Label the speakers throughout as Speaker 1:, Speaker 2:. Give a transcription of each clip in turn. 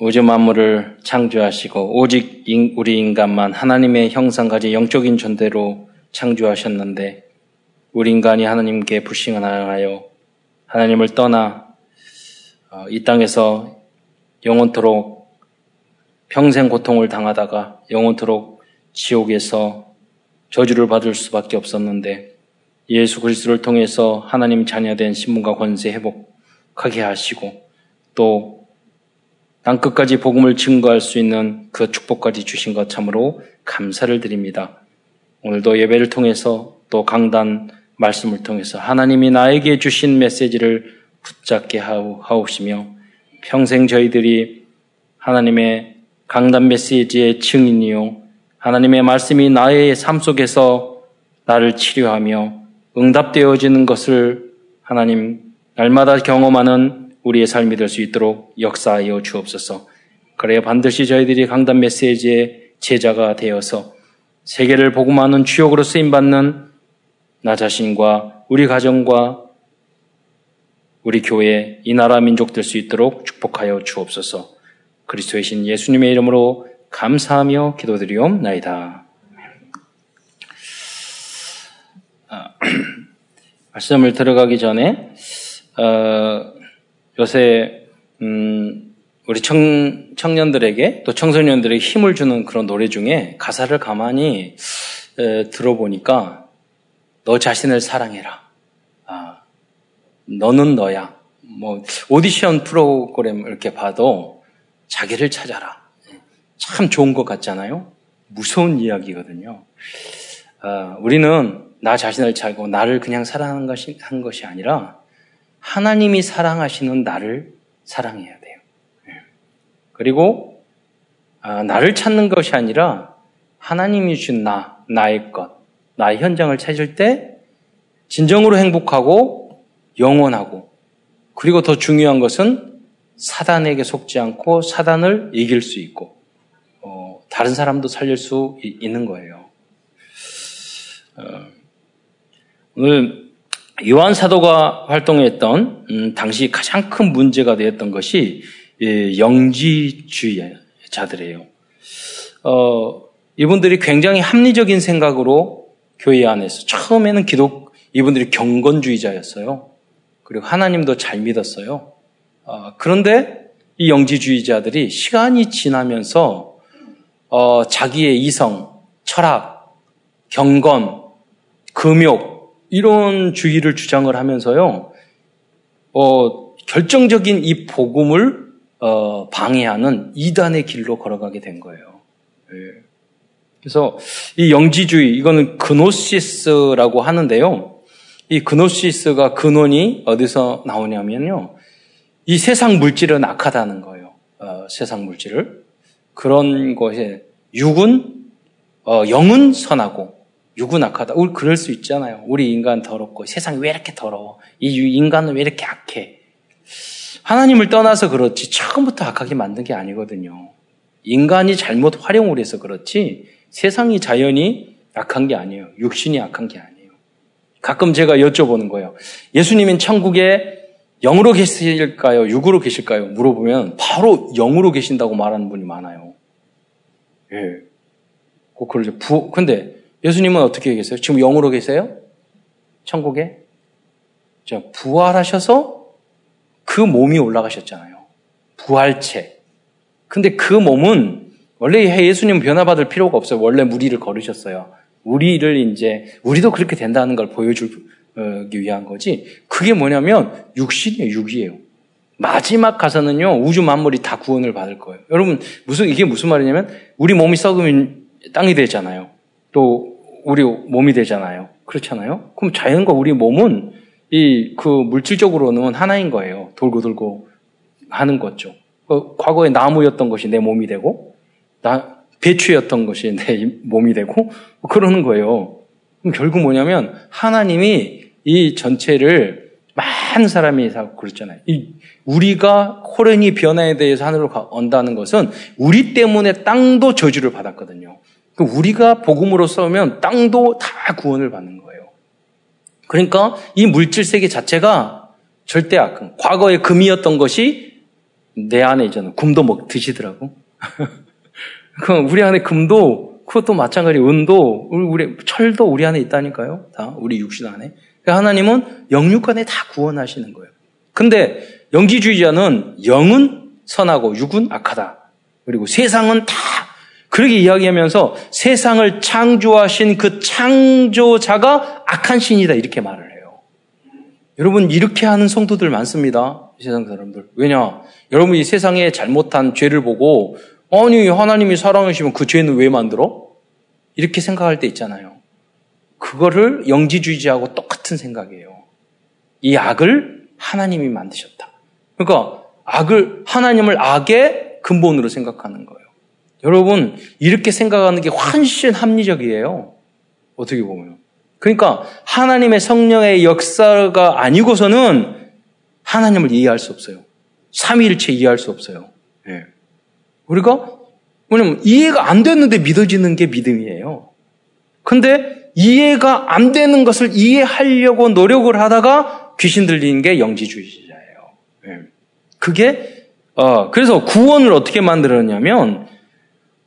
Speaker 1: 우주 만물을 창조하시고 오직 우리 인간만 하나님의 형상 가지 영적인 존재로 창조하셨는데 우리 인간이 하나님께 불신하여 하나님을 떠나 어, 이 땅에서 영원토록 평생 고통을 당하다가 영원토록 지옥에서 저주를 받을 수밖에 없었는데 예수 그리스도를 통해서 하나님 자녀된 신분과 권세 회복하게 하시고 또 땅 끝까지 복음을 증거할 수 있는 그 축복까지 주신 것 참으로 감사를 드립니다. 오늘도 예배를 통해서 또 강단 말씀을 통해서 하나님이 나에게 주신 메시지를 붙잡게 하옵시며 평생 저희들이 하나님의 강단 메시지의 증인이요. 하나님의 말씀이 나의 삶 속에서 나를 치료하며 응답되어지는 것을 하나님 날마다 경험하는 우리의 삶이 될 수 있도록 역사하여 주옵소서. 그래야 반드시 저희들이 강단 메시지의 제자가 되어서 세계를 복음하는 주역으로 쓰임받는 나 자신과 우리 가정과 우리 교회, 이 나라 민족 될 수 있도록 축복하여 주옵소서. 그리스도의 신 예수님의 이름으로 감사하며 기도드리옵나이다. 아, 말씀을 들어가기 전에 어, 요새 음, 우리 청, 청년들에게 또 청소년들에게 힘을 주는 그런 노래 중에 가사를 가만히 에, 들어보니까 너 자신을 사랑해라. 아, 너는 너야. 뭐 오디션 프로그램 이렇게 봐도 자기를 찾아라. 참 좋은 것 같잖아요. 무서운 이야기거든요. 아, 우리는 나 자신을 찾고 나를 그냥 사랑하는 것이 한 것이 아니라 하나님이 사랑하시는 나를 사랑해야 돼요. 예. 그리고 아, 나를 찾는 것이 아니라 하나님이 주신 나, 나의 것, 나의 현장을 찾을 때 진정으로 행복하고 영원하고 그리고 더 중요한 것은 사단에게 속지 않고 사단을 이길 수 있고 어, 다른 사람도 살릴 수 있는 거예요. 어, 오늘 요한 사도가 활동했던 음, 당시 가장 큰 문제가 되었던 것이 예, 영지주의자들이에요. 어, 이분들이 굉장히 합리적인 생각으로 교회 안에서 처음에는 기독 이분들이 경건주의자였어요. 그리고 하나님도 잘 믿었어요. 어, 그런데 이 영지주의자들이 시간이 지나면서 어, 자기의 이성, 철학, 경건, 금욕 이런 주의를 주장을 하면서요, 어, 결정적인 이 복음을 어, 방해하는 이단의 길로 걸어가게 된 거예요. 예. 그래서 이 영지주의 이거는 그노시스라고 하는데요. 이 그노시스가 근원이 어디서 나오냐면요. 이 세상 물질은 악하다는 거예요. 어, 세상 물질을 그런 것에 육은 어, 영은 선하고 악하다. 우리 그럴 수 있잖아요. 우리 인간 더럽고 세상이 왜 이렇게 더러워? 이 인간은 왜 이렇게 악해? 하나님을 떠나서 그렇지 처음부터 악하게 만든 게 아니거든요. 인간이 잘못 활용을 해서 그렇지 세상이 자연이 악한 게 아니에요. 육신이 악한 게 아니에요. 가끔 제가 여쭤보는 거예요. 예수님은 천국에 영으로 계실까요? 육으로 계실까요? 물어보면 바로 영으로 계신다고 말하는 분이 많아요. 예. 그걸 부, 근데 예수님은 어떻게 계세요? 지금 영으로 계세요? 천국에? 부활하셔서 그 몸이 올라가셨잖아요. 부활체. 근데 그 몸은 원래 예수님 변화받을 필요가 없어요. 원래 무리를 걸으셨어요. 우리를 이제, 우리도 그렇게 된다는 걸 보여주기 위한 거지. 그게 뭐냐면 육신이에요, 육이에요. 마지막 가서는요, 우주 만물이 다 구원을 받을 거예요. 여러분, 무슨, 이게 무슨 말이냐면, 우리 몸이 썩으면 땅이 되잖아요. 또 우리 몸이 되잖아요. 그렇잖아요. 그럼 자연과 우리 몸은 이 그 물질적으로는 하나인 거예요. 돌고 돌고 하는 거죠. 그 과거에 나무였던 것이 내 몸이 되고 나 배추였던 것이 내 몸이 되고 그러는 거예요. 그럼 결국 뭐냐면 하나님이 이 전체를 많은 사람이 다 그랬잖아요. 이 우리가 코렌이 변화에 대해서 하늘로 온다는 것은 우리 때문에 땅도 저주를 받았거든요. 그 우리가 복음으로 싸우면 땅도 다 구원을 받는 거예요. 그러니까 이 물질 세계 자체가 절대 악한, 과거에 금이었던 것이 내 안에 있잖아. 금도 먹 드시더라고. 그 우리 안에 금도 그것도 마찬가지 은도 우리 철도 우리 안에 있다니까요. 다 우리 육신 안에. 그러니까 하나님은 영육간에 다 구원하시는 거예요. 근데 영지주의자는 영은 선하고 육은 악하다. 그리고 세상은 다 그렇게 이야기하면서 세상을 창조하신 그 창조자가 악한 신이다 이렇게 말을 해요. 여러분 이렇게 하는 성도들 많습니다. 세상 사람들. 왜냐? 여러분이 세상에 잘못한 죄를 보고 아니 하나님이 사랑하시면 그 죄는 왜 만들어? 이렇게 생각할 때 있잖아요. 그거를 영지주의자하고 똑같은 생각이에요. 이 악을 하나님이 만드셨다. 그러니까 악을 하나님을 악의 근본으로 생각하는 거예요. 여러분 이렇게 생각하는 게 훨씬 합리적이에요. 어떻게 보면. 그러니까 하나님의 성령의 역사가 아니고서는 하나님을 이해할 수 없어요. 삼위일체 이해할 수 없어요. 네. 우리가 왜냐면 이해가 안 됐는데 믿어지는 게 믿음이에요. 근데 이해가 안 되는 것을 이해하려고 노력을 하다가 귀신 들리는 게 영지주의자예요. 네. 그게 어 그래서 구원을 어떻게 만들었냐면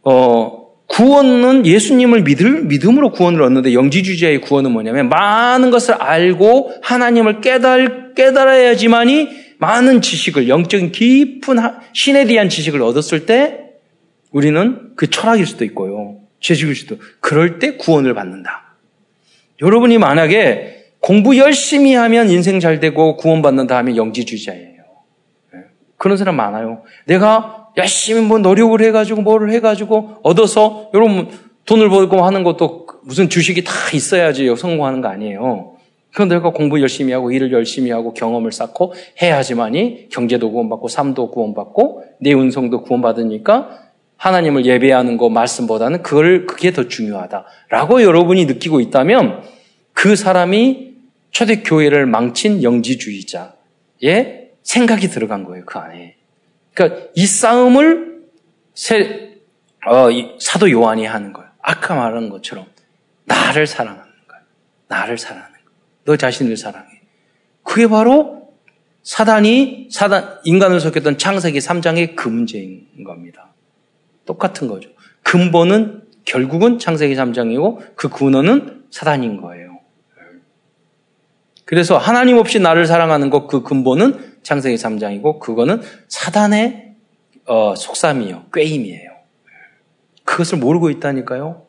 Speaker 1: 어 구원은 예수님을 믿을 믿음으로 구원을 얻는데 영지주의자의 구원은 뭐냐면 많은 것을 알고 하나님을 깨달 깨달아야지만이 많은 지식을 영적인 깊은 신에 대한 지식을 얻었을 때 우리는 그 철학일 수도 있고요. 죄식일 수도. 그럴 때 구원을 받는다. 여러분이 만약에 공부 열심히 하면 인생 잘 되고 구원받는다 하면 영지주의자예요. 네. 그런 사람 많아요. 내가 열심히 뭐 노력을 해가지고 뭐를 해가지고 얻어서 여러분 돈을 벌고 하는 것도 무슨 주식이 다 있어야지 성공하는 거 아니에요. 그건 내가 공부 열심히 하고 일을 열심히 하고 경험을 쌓고 해야지만이 경제도 구원받고 삶도 구원받고 내 운성도 구원받으니까 하나님을 예배하는 거 말씀보다는 그걸 그게 더 중요하다라고 여러분이 느끼고 있다면 그 사람이 초대 교회를 망친 영지주의자의 생각이 들어간 거예요 그 안에. 그러니까 이 싸움을 세, 어, 사도 요한이 하는 거예요. 아까 말한 것처럼 나를 사랑하는 거예요. 나를 사랑하는 거예요. 너 자신을 사랑해. 그게 바로 사단이 사단 인간을 속였던 창세기 3장의 그 문제인 겁니다. 똑같은 거죠. 근본은 결국은 창세기 3장이고 그 근원은 사단인 거예요. 그래서 하나님 없이 나를 사랑하는 것 그 근본은 창세기 3장이고 그거는 사단의 어, 속삼이요, 꾀임이에요. 그것을 모르고 있다니까요.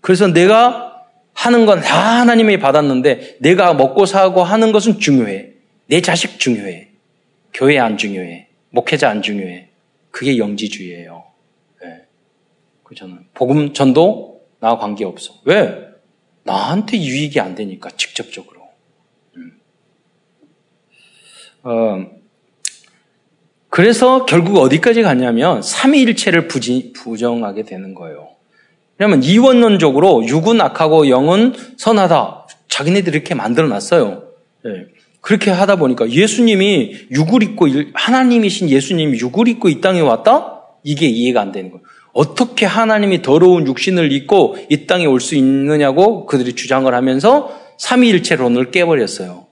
Speaker 1: 그래서 내가 하는 건 다 하나님이 받았는데 내가 먹고 사고 하는 것은 중요해. 내 자식 중요해. 교회 안 중요해. 목회자 안 중요해. 그게 영지주의예요. 네. 그 저는 복음 전도 나와 관계 없어. 왜? 나한테 유익이 안 되니까 직접적으로. 음. 어, 그래서 결국 어디까지 갔냐면 삼위일체를 부정하게 되는 거예요. 왜냐하면 이원론적으로 육은 악하고 영은 선하다. 자기네들이 이렇게 만들어 놨어요. 네. 그렇게 하다 보니까 예수님이 육을 입고 하나님이신 예수님이 육을 입고 이 땅에 왔다? 이게 이해가 안 되는 거예요. 어떻게 하나님이 더러운 육신을 입고 이 땅에 올 수 있느냐고 그들이 주장을 하면서 삼위일체론을 깨버렸어요.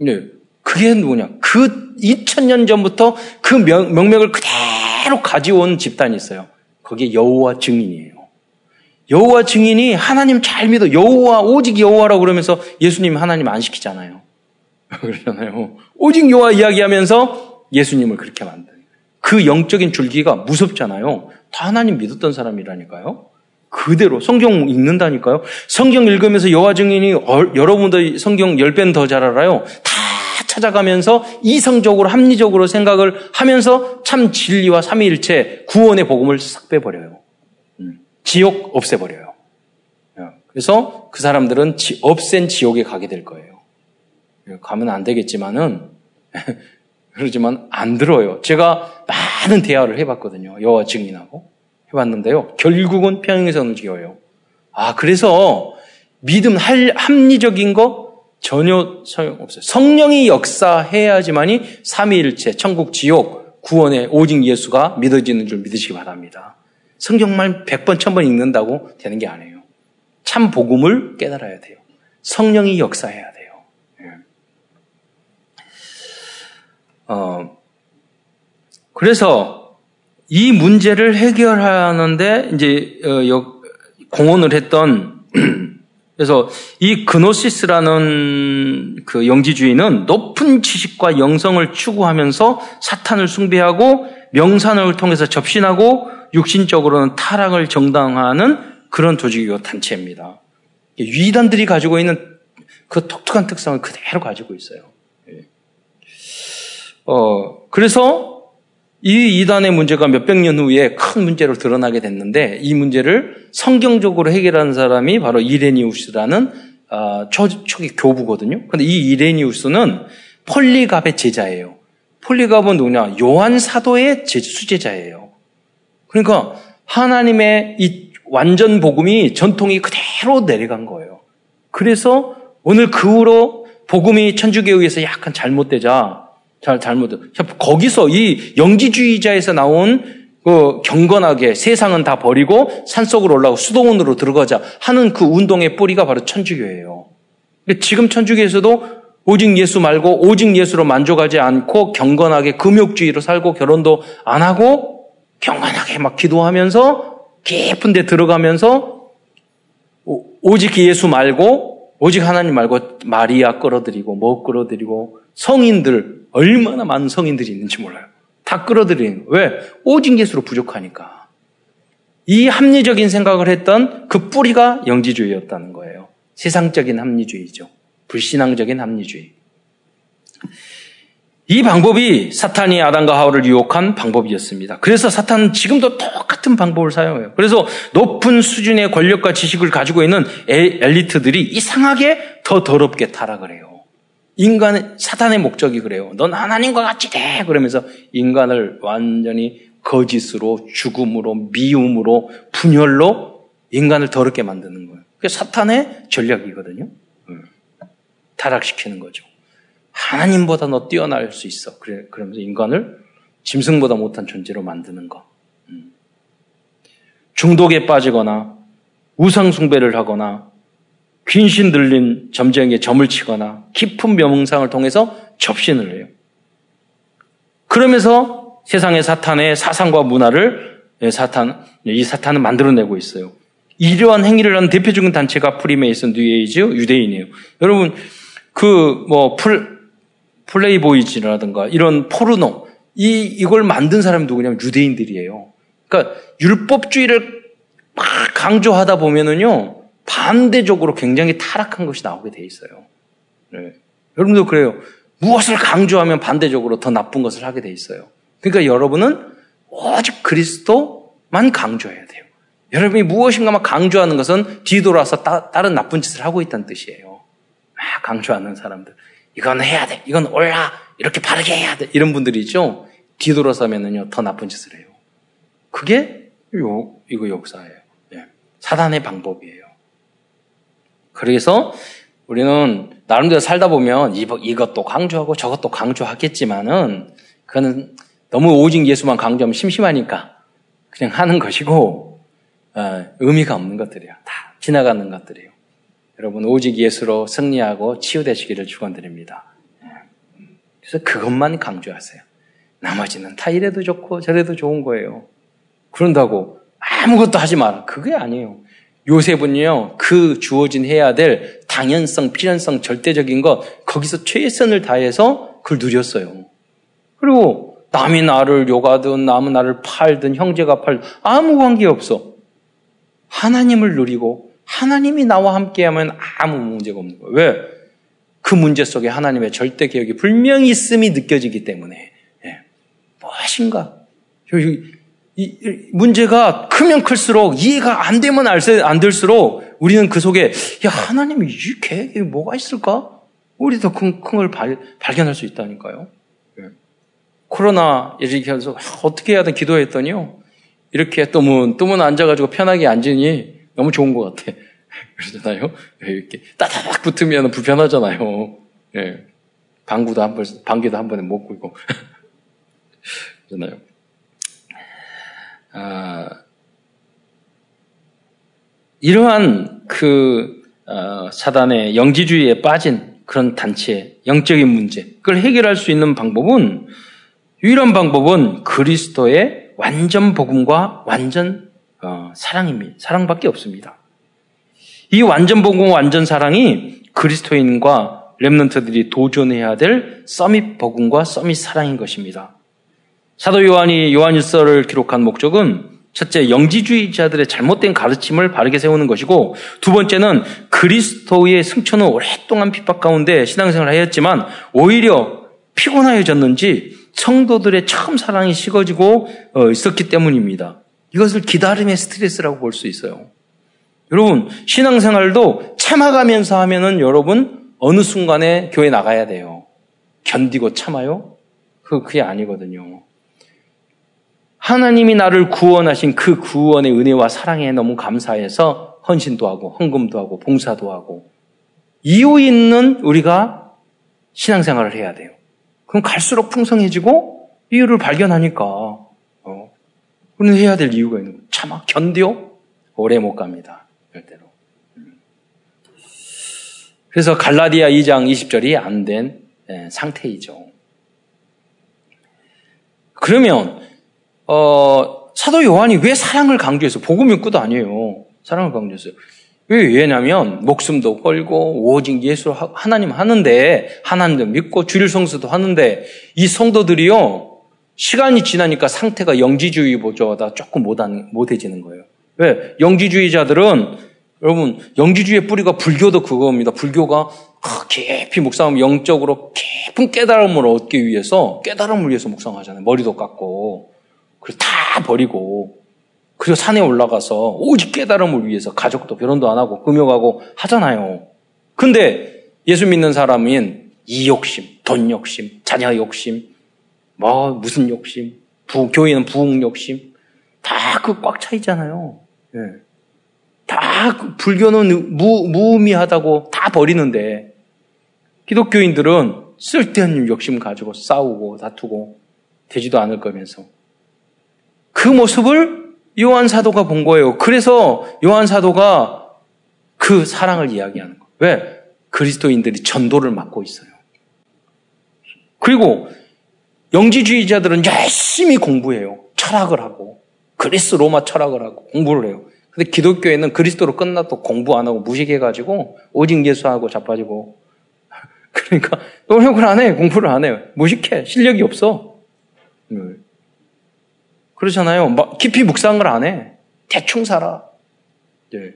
Speaker 1: 네. 그게 누구냐? 그 2000년 전부터 그 명, 명맥을 그대로 가져온 집단이 있어요. 그게 여호와 증인이에요. 여호와 증인이 하나님 잘 믿어. 여호와 오직 여호와라고 그러면서 예수님 하나님 안 시키잖아요. 그러잖아요. 오직 여호와 이야기하면서 예수님을 그렇게 만든. 그 영적인 줄기가 무섭잖아요. 다 하나님 믿었던 사람이라니까요. 그대로 성경 읽는다니까요. 성경 읽으면서 여호와 증인이 여러분들 성경 10배는 더 잘 알아요. 다 찾아가면서 이성적으로 합리적으로 생각을 하면서 참 진리와 삼위일체 구원의 복음을 싹 빼버려요. 음, 지옥 없애버려요. 그래서 그 사람들은 없앤 지옥에 가게 될 거예요. 가면 안 되겠지만은 그러지만 안 들어요. 제가 많은 대화를 해봤거든요. 여호와 증인하고 해봤는데요. 결국은 평행선을 지어요. 아 그래서 믿음 할 합리적인 거 전혀 소용없어요. 성령이 역사해야지만이 삼위일체, 천국, 지옥, 구원의 오직 예수가 믿어지는 줄 믿으시기 바랍니다. 성경만 100번, 1000번 읽는다고 되는 게 아니에요. 참 복음을 깨달아야 돼요. 성령이 역사해야 돼요. 어, 그래서 이 문제를 해결하는데 이제 어, 공헌을 했던 그래서 이 그노시스라는 그 영지주의는 높은 지식과 영성을 추구하면서 사탄을 숭배하고 명산을 통해서 접신하고 육신적으로는 타락을 정당화하는 그런 조직이고 단체입니다. 위단들이 가지고 있는 그 독특한 특성을 그대로 가지고 있어요. 예. 어, 그래서 이 이단의 문제가 몇백 년 후에 큰 문제로 드러나게 됐는데 이 문제를 성경적으로 해결하는 사람이 바로 이레니우스라는 어, 초, 초기 교부거든요. 근데 이 이레니우스는 폴리갑의 제자예요. 폴리갑은 누구냐? 요한 사도의 수제자예요. 그러니까 하나님의 이 완전 복음이 전통이 그대로 내려간 거예요. 그래서 오늘 그 후로 복음이 천주교에 의해서 약간 잘못되자 잘 잘못 거기서 이 영지주의자에서 나온 그 경건하게 세상은 다 버리고 산속으로 올라가고 수도원으로 들어가자 하는 그 운동의 뿌리가 바로 천주교예요. 지금 천주교에서도 오직 예수 말고 오직 예수로 만족하지 않고 경건하게 금욕주의로 살고 결혼도 안 하고 경건하게 막 기도하면서 깊은 데 들어가면서 오직 예수 말고 오직 하나님 말고 마리아 끌어들이고 뭐 끌어들이고 성인들 얼마나 많은 성인들이 있는지 몰라요. 다 끌어들이는 왜? 오직 예수로 부족하니까. 이 합리적인 생각을 했던 그 뿌리가 영지주의였다는 거예요. 세상적인 합리주의죠. 불신앙적인 합리주의. 이 방법이 사탄이 아담과 하와를 유혹한 방법이었습니다. 그래서 사탄은 지금도 똑같은 방법을 사용해요. 그래서 높은 수준의 권력과 지식을 가지고 있는 엘리트들이 이상하게 더 더럽게 타락을 해요. 인간의 사탄의 목적이 그래요. 넌 하나님과 같이 돼. 그러면서 인간을 완전히 거짓으로 죽음으로 미움으로 분열로 인간을 더럽게 만드는 거예요. 그게 사탄의 전략이거든요. 타락시키는 거죠. 하나님보다 너 뛰어날 수 있어. 그래, 그러면서 인간을 짐승보다 못한 존재로 만드는 거. 음. 중독에 빠지거나 우상숭배를 하거나 귀신 들린 점쟁이에 점을 치거나 깊은 명상을 통해서 접신을 해요. 그러면서 세상의 사탄의 사상과 문화를 예, 사탄, 이 사탄은 만들어내고 있어요. 이러한 행위를 하는 대표적인 단체가 프리메이슨, 뉴에이지 유대인이에요. 여러분, 그, 뭐, 풀, 플레이보이즈라든가 이런 포르노, 이, 이걸 만든 사람이 누구냐면 유대인들이에요. 그러니까 율법주의를 막 강조하다 보면은요, 반대적으로 굉장히 타락한 것이 나오게 돼 있어요. 네. 여러분도 그래요. 무엇을 강조하면 반대적으로 더 나쁜 것을 하게 돼 있어요. 그러니까 여러분은 오직 그리스도만 강조해야 돼요. 여러분이 무엇인가만 강조하는 것은 뒤돌아서 따, 다른 나쁜 짓을 하고 있다는 뜻이에요. 막 강조하는 사람들. 이건 해야 돼. 이건 올라. 이렇게 바르게 해야 돼. 이런 분들이 있죠. 뒤돌아서면은요, 더 나쁜 짓을 해요. 그게 요, 이거 역사예요. 예. 사단의 방법이에요. 그래서 우리는 나름대로 살다 보면 이것도 강조하고 저것도 강조하겠지만은 그거는 너무 오직 예수만 강조하면 심심하니까 그냥 하는 것이고 어, 의미가 없는 것들이에요. 다 지나가는 것들이에요. 여러분 오직 예수로 승리하고 치유되시기를 축원드립니다. 예. 그래서 그것만 강조하세요. 나머지는 다 이래도 좋고 저래도 좋은 거예요. 그런다고 아무것도 하지 마라. 그게 아니에요. 요셉은요, 그 주어진 해야 될 당연성, 필연성, 절대적인 것, 거기서 최선을 다해서 그걸 누렸어요. 그리고 남이 나를 욕하든, 남은 나를 팔든, 형제가 팔든, 아무 관계 없어. 하나님을 누리고, 하나님이 나와 함께하면 아무 문제가 없는 거예요. 왜? 그 문제 속에 하나님의 절대 개혁이 분명히 있음이 느껴지기 때문에. 예. 무엇인가? 이, 문제가 크면 클수록 이해가 안 되면 안 될수록 우리는 그 속에 야 하나님이 이 계획에 뭐가 있을까? 우리 더큰 큰걸 발견할 수 있다니까요. 네. 코로나 해서 어떻게 해야 돼 기도했더니요. 이렇게 또문 또문 앉아가지고 편하게 앉으니 너무 좋은 것 같아. 그러잖아요. 이렇게 따다닥 붙으면 불편하잖아요. 예. 방구도 한 번, 방귀도 한 번에 못 굴고. 그러잖아요. 아, 이러한 그 어, 사단의 영지주의에 빠진 그런 단체 영적인 문제 그걸 해결할 수 있는 방법은 유일한 방법은 그리스도의 완전 복음과 완전 어, 사랑입니다. 사랑밖에 없습니다. 이 완전 복음, 완전 사랑이 그리스도인과 렘넌트들이 도전해야 될 서밋 복음과 서밋 사랑인 것입니다. 사도 요한이 요한일서를 기록한 목적은 첫째, 영지주의자들의 잘못된 가르침을 바르게 세우는 것이고, 두 번째는 그리스도의 승천은 오랫동안 핍박 가운데 신앙생활을 하였지만, 오히려 피곤하여졌는지 성도들의 처음 사랑이 식어지고 어, 있었기 때문입니다. 이것을 기다림의 스트레스라고 볼 수 있어요. 여러분, 신앙생활도 참아가면서 하면은 여러분, 어느 순간에 교회 나가야 돼요. 견디고 참아요? 그, 그게 아니거든요. 하나님이 나를 구원하신 그 구원의 은혜와 사랑에 너무 감사해서 헌신도 하고 헌금도 하고 봉사도 하고 이유 있는 우리가 신앙생활을 해야 돼요. 그럼 갈수록 풍성해지고 이유를 발견하니까 어, 그런 해야 될 이유가 있는 거예요. 참아 견뎌 오래 못 갑니다. 절대로. 음. 그래서 갈라디아 2장 20절이 안된 예, 상태이죠. 그러면 어, 사도 요한이 왜 사랑을 강조했어요? 복음 읽고도 아니에요. 사랑을 강조했어요. 왜? 왜냐면 목숨도 걸고 오직 예수 하나님 하는데 하나님도 믿고 주일 성수도 하는데 이 성도들이요 시간이 지나니까 상태가 영지주의보다 조금 못한, 못해지는 거예요. 왜? 영지주의자들은 여러분 영지주의의 뿌리가 불교도 그겁니다. 불교가 깊이 묵상하면 영적으로 깊은 깨달음을 얻기 위해서 깨달음을 위해서 묵상하잖아요. 머리도 깎고 그리고 다 버리고 그리고 산에 올라가서 오직 깨달음을 위해서 가족도 결혼도 안 하고 금욕하고 하잖아요. 근데 예수 믿는 사람인 이 욕심, 돈 욕심, 자녀 욕심, 뭐 무슨 욕심, 부, 교회는 부흥 욕심 다 그 꽉 차 있잖아요. 예. 다그 불교는 무, 무의미하다고 다 버리는데 기독교인들은 쓸데없는 욕심 가지고 싸우고 다투고 되지도 않을 거면서 그 모습을 요한 사도가 본 거예요. 그래서 요한 사도가 그 사랑을 이야기하는 거예요. 왜? 그리스도인들이 전도를 맡고 있어요. 그리고 영지주의자들은 열심히 공부해요. 철학을 하고 그리스 로마 철학을 하고 공부를 해요. 근데 기독교에는 그리스도로 끝나도 공부 안 하고 무식해가지고 오직 예수하고 자빠지고 그러니까 노력을 안 해, 공부를 안 해요. 무식해, 실력이 없어. 네. 그러잖아요. 막 깊이 묵상을 안 해. 대충 살아. 네.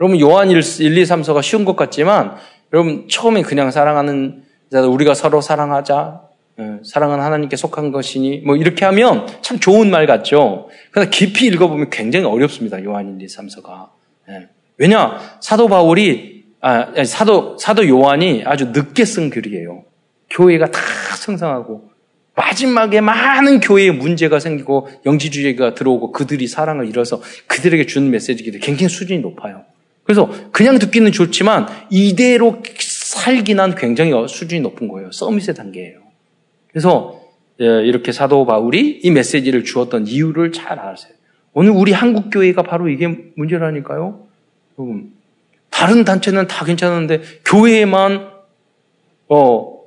Speaker 1: 여러분, 요한 1, 1, 2, 3서가 쉬운 것 같지만, 여러분, 처음에 그냥 사랑하는, 우리가 서로 사랑하자. 네. 사랑은 하나님께 속한 것이니, 뭐, 이렇게 하면 참 좋은 말 같죠? 그러나 깊이 읽어보면 굉장히 어렵습니다. 요한 1, 2, 3서가. 네. 왜냐? 사도 바울이, 아, 사도, 사도 요한이 아주 늦게 쓴 글이에요. 교회가 다 성장하고, 마지막에 많은 교회에 문제가 생기고 영지주의가 들어오고 그들이 사랑을 잃어서 그들에게 주는 메시지들이 굉장히 수준이 높아요. 그래서 그냥 듣기는 좋지만 이대로 살기는 굉장히 수준이 높은 거예요. 서밋의 단계예요. 그래서 예, 이렇게 사도 바울이 이 메시지를 주었던 이유를 잘 아세요. 오늘 우리 한국 교회가 바로 이게 문제라니까요. 다른 단체는 다 괜찮은데 교회만 어,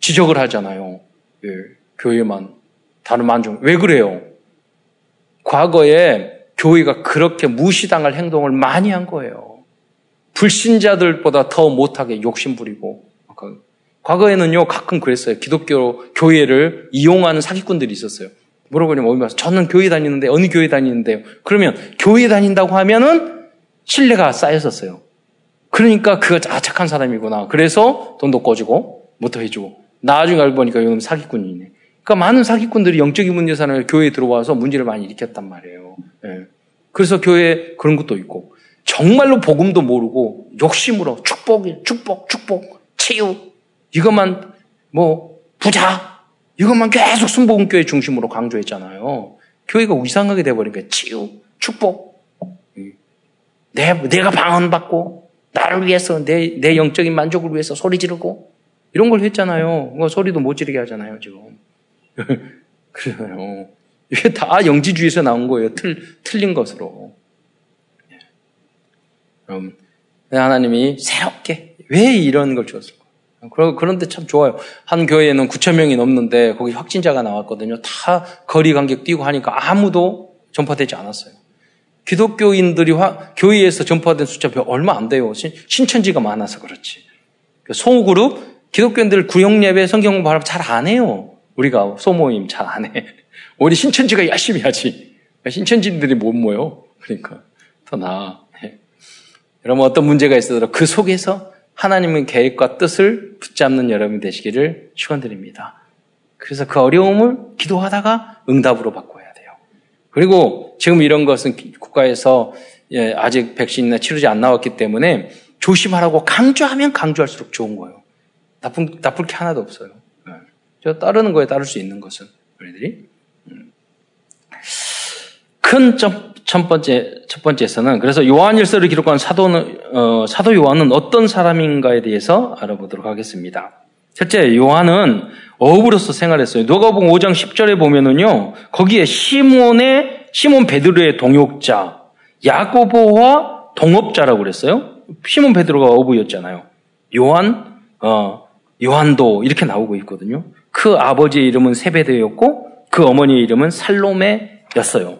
Speaker 1: 지적을 하잖아요. 예, 교회만 다른 만종 왜 그래요? 과거에 교회가 그렇게 무시당할 행동을 많이 한 거예요. 불신자들보다 더 못하게 욕심 부리고 과거에는요 가끔 그랬어요. 기독교 교회를 이용하는 사기꾼들이 있었어요. 물어보냐면 어디 가서 저는 교회 다니는데 어느 교회 다니는데요. 그러면 교회 다닌다고 하면은 신뢰가 쌓였었어요. 그러니까 그가 아, 착한 사람이구나. 그래서 돈도 꿔주고 못더 해주고 나중에 알고 보니까 이놈 사기꾼이네. 그러니까 많은 사기꾼들이 영적인 문제사를 교회에 들어와서 문제를 많이 일으켰단 말이에요. 예. 그래서 교회에 그런 것도 있고 정말로 복음도 모르고 욕심으로 축복, 축복, 축복, 치유 이것만 뭐 부자 이것만 계속 순복음교회 중심으로 강조했잖아요. 교회가 이상하게 돼버리니까 치유, 축복, 내, 내가 방언받고 나를 위해서 내, 내 영적인 만족을 위해서 소리 지르고 이런 걸 했잖아요. 뭐 소리도 못 지르게 하잖아요, 지금. 그래요. 이게 다 영지주의에서 나온 거예요. 틀, 틀린 것으로. 그럼 하나님이 새롭게 왜 이런 걸 주었을까? 그런데 참 좋아요. 한 교회에는 9천 명이 넘는데 거기 확진자가 나왔거든요. 다 거리 간격 뛰고 하니까 아무도 전파되지 않았어요. 기독교인들이 화, 교회에서 전파된 숫자 얼마 안 돼요. 신, 천지가 많아서 그렇지. 그 소그룹 기독교인들 구역 예배 성경 공부하면 잘안 해요. 우리가 소모임 잘 안 해. 우리 신천지가 열심히 하지. 신천지들이 못 모여. 그러니까 더 나아. 예. 여러분 어떤 문제가 있어도 그 속에서 하나님의 계획과 뜻을 붙잡는 여러분이 되시기를 축원드립니다. 그래서 그 어려움을 기도하다가 응답으로 바꿔야 돼요. 그리고 지금 이런 것은 국가에서 예, 아직 백신이나 치료제 안 나왔기 때문에 조심하라고 강조하면 강조할수록 좋은 거예요. 나쁜 나쁠 게 하나도 없어요. 예. 저 따르는 거에 따를 수 있는 것은 우리들이 음. 큰점 첫 번째, 첫 번째에서는 그래서 요한일서를 기록한 사도는, 어, 사도 요한은 어떤 사람인가에 대해서 알아보도록 하겠습니다. 첫째, 요한은 어부로서 생활했어요. 누가복음 5장 10절에 보면은요, 거기에 시몬의, 시몬 베드로의 동역자, 야고보와 동업자라고 그랬어요. 시몬 베드로가 어부였잖아요. 요한, 어, 요한도 이렇게 나오고 있거든요. 그 아버지의 이름은 세베드였고, 그 어머니의 이름은 살로메였어요.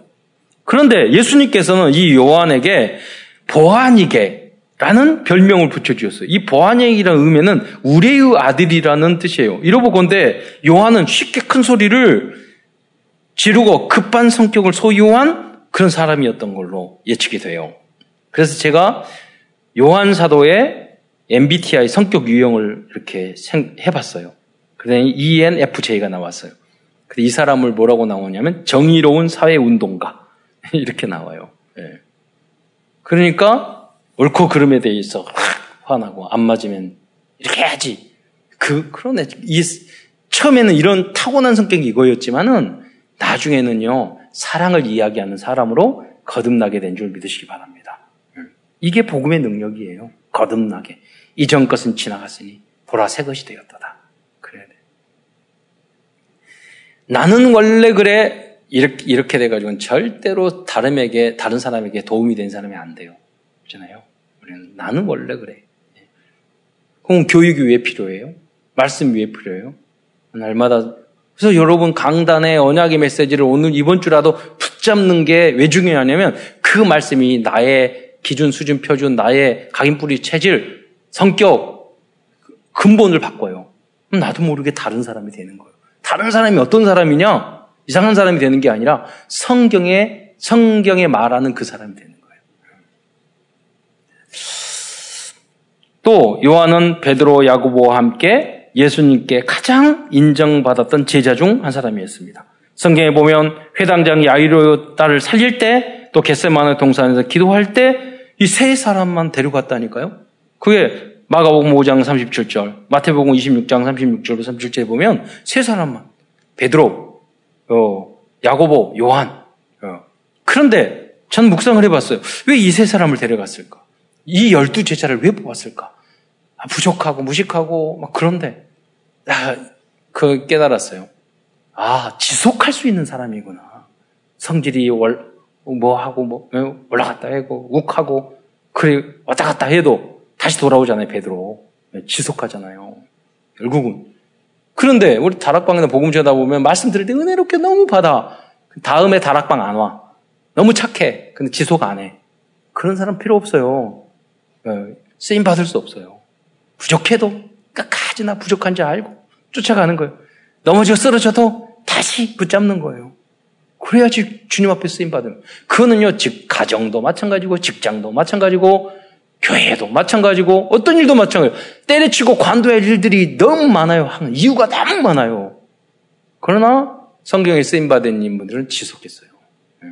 Speaker 1: 그런데 예수님께서는 이 요한에게 보아니게라는 별명을 붙여주셨어요. 이 보아니게라는 의미는 우리의 아들이라는 뜻이에요. 이러보건데 요한은 쉽게 큰 소리를 지르고 급한 성격을 소유한 그런 사람이었던 걸로 예측이 돼요. 그래서 제가 요한 사도의 MBTI 성격 유형을 이렇게 해봤어요. 그랬더니 ENFJ가 나왔어요. 근데 이 사람을 뭐라고 나오냐면 정의로운 사회운동가. 이렇게 나와요. 예. 그러니까 옳고 그름에 대해서 화나고 안 맞으면 이렇게 해야지. 그 그러네. 이 처음에는 이런 타고난 성격이 이거였지만은 나중에는요 사랑을 이야기하는 사람으로 거듭나게 된 줄 믿으시기 바랍니다. 음. 이게 복음의 능력이에요. 거듭나게 이전 것은 지나갔으니 보라 새 것이 되었다. 그래야 돼. 나는 원래 그래 이렇게, 이렇게 돼가지고는 절대로 다름에게, 다른 사람에게 도움이 된 사람이 안 돼요. 그렇잖아요. 우리는 나는 원래 그래. 예. 그럼 교육이 왜 필요해요? 말씀이 왜 필요해요? 날마다. 그래서 여러분 강단의 언약의 메시지를 오늘 이번 주라도 붙잡는 게 왜 중요하냐면 그 말씀이 나의 기준, 수준, 표준, 나의 각인 뿌리 체질, 성격, 근본을 바꿔요. 나도 모르게 다른 사람이 되는 거예요. 다른 사람이 어떤 사람이냐? 이상한 사람이 되는 게 아니라 성경에 성경에 말하는 그 사람이 되는 거예요. 또 요한은 베드로 야고보와 함께 예수님께 가장 인정받았던 제자 중 한 사람이었습니다. 성경에 보면 회당장 야이로 딸을 살릴 때 또 겟세마네 동산에서 기도할 때 이 세 사람만 데려갔다니까요. 그게 마가복음 5장 37절, 마태복음 26장 36절, 37절에 보면 세 사람만 베드로, 어, 야고보, 요한. 어. 그런데 전 묵상을 해봤어요. 왜 이 세 사람을 데려갔을까? 이 열두 제자를 왜 뽑았을까? 아, 부족하고 무식하고 막 그런데 아, 그 깨달았어요. 아 지속할 수 있는 사람이구나. 성질이 월, 뭐 하고 뭐 어, 올라갔다 해고 욱하고 그래 왔다 갔다 해도 다시 돌아오잖아요 베드로 지속하잖아요. 결국은 그런데 우리 다락방에서 복음 전하다 보면 말씀 들을 때 은혜롭게 너무 받아. 다음에 다락방 안 와. 너무 착해. 근데 지속 안 해. 그런 사람 필요 없어요. 어, 쓰임 받을 수 없어요. 부족해도 끝까지나 부족한지 알고 쫓아가는 거예요. 넘어져 쓰러져도 다시 붙잡는 거예요. 그래야지 주님 앞에 쓰임 받으면. 그거는요, 즉 가정도 마찬가지고 직장도 마찬가지고 교회도 마찬가지고 어떤 일도 마찬가지고 때려치고 관둬야 할 일들이 너무 많아요. 이유가 너무 많아요. 그러나 성경에 쓰임 받은 인분들은 지속했어요. 예.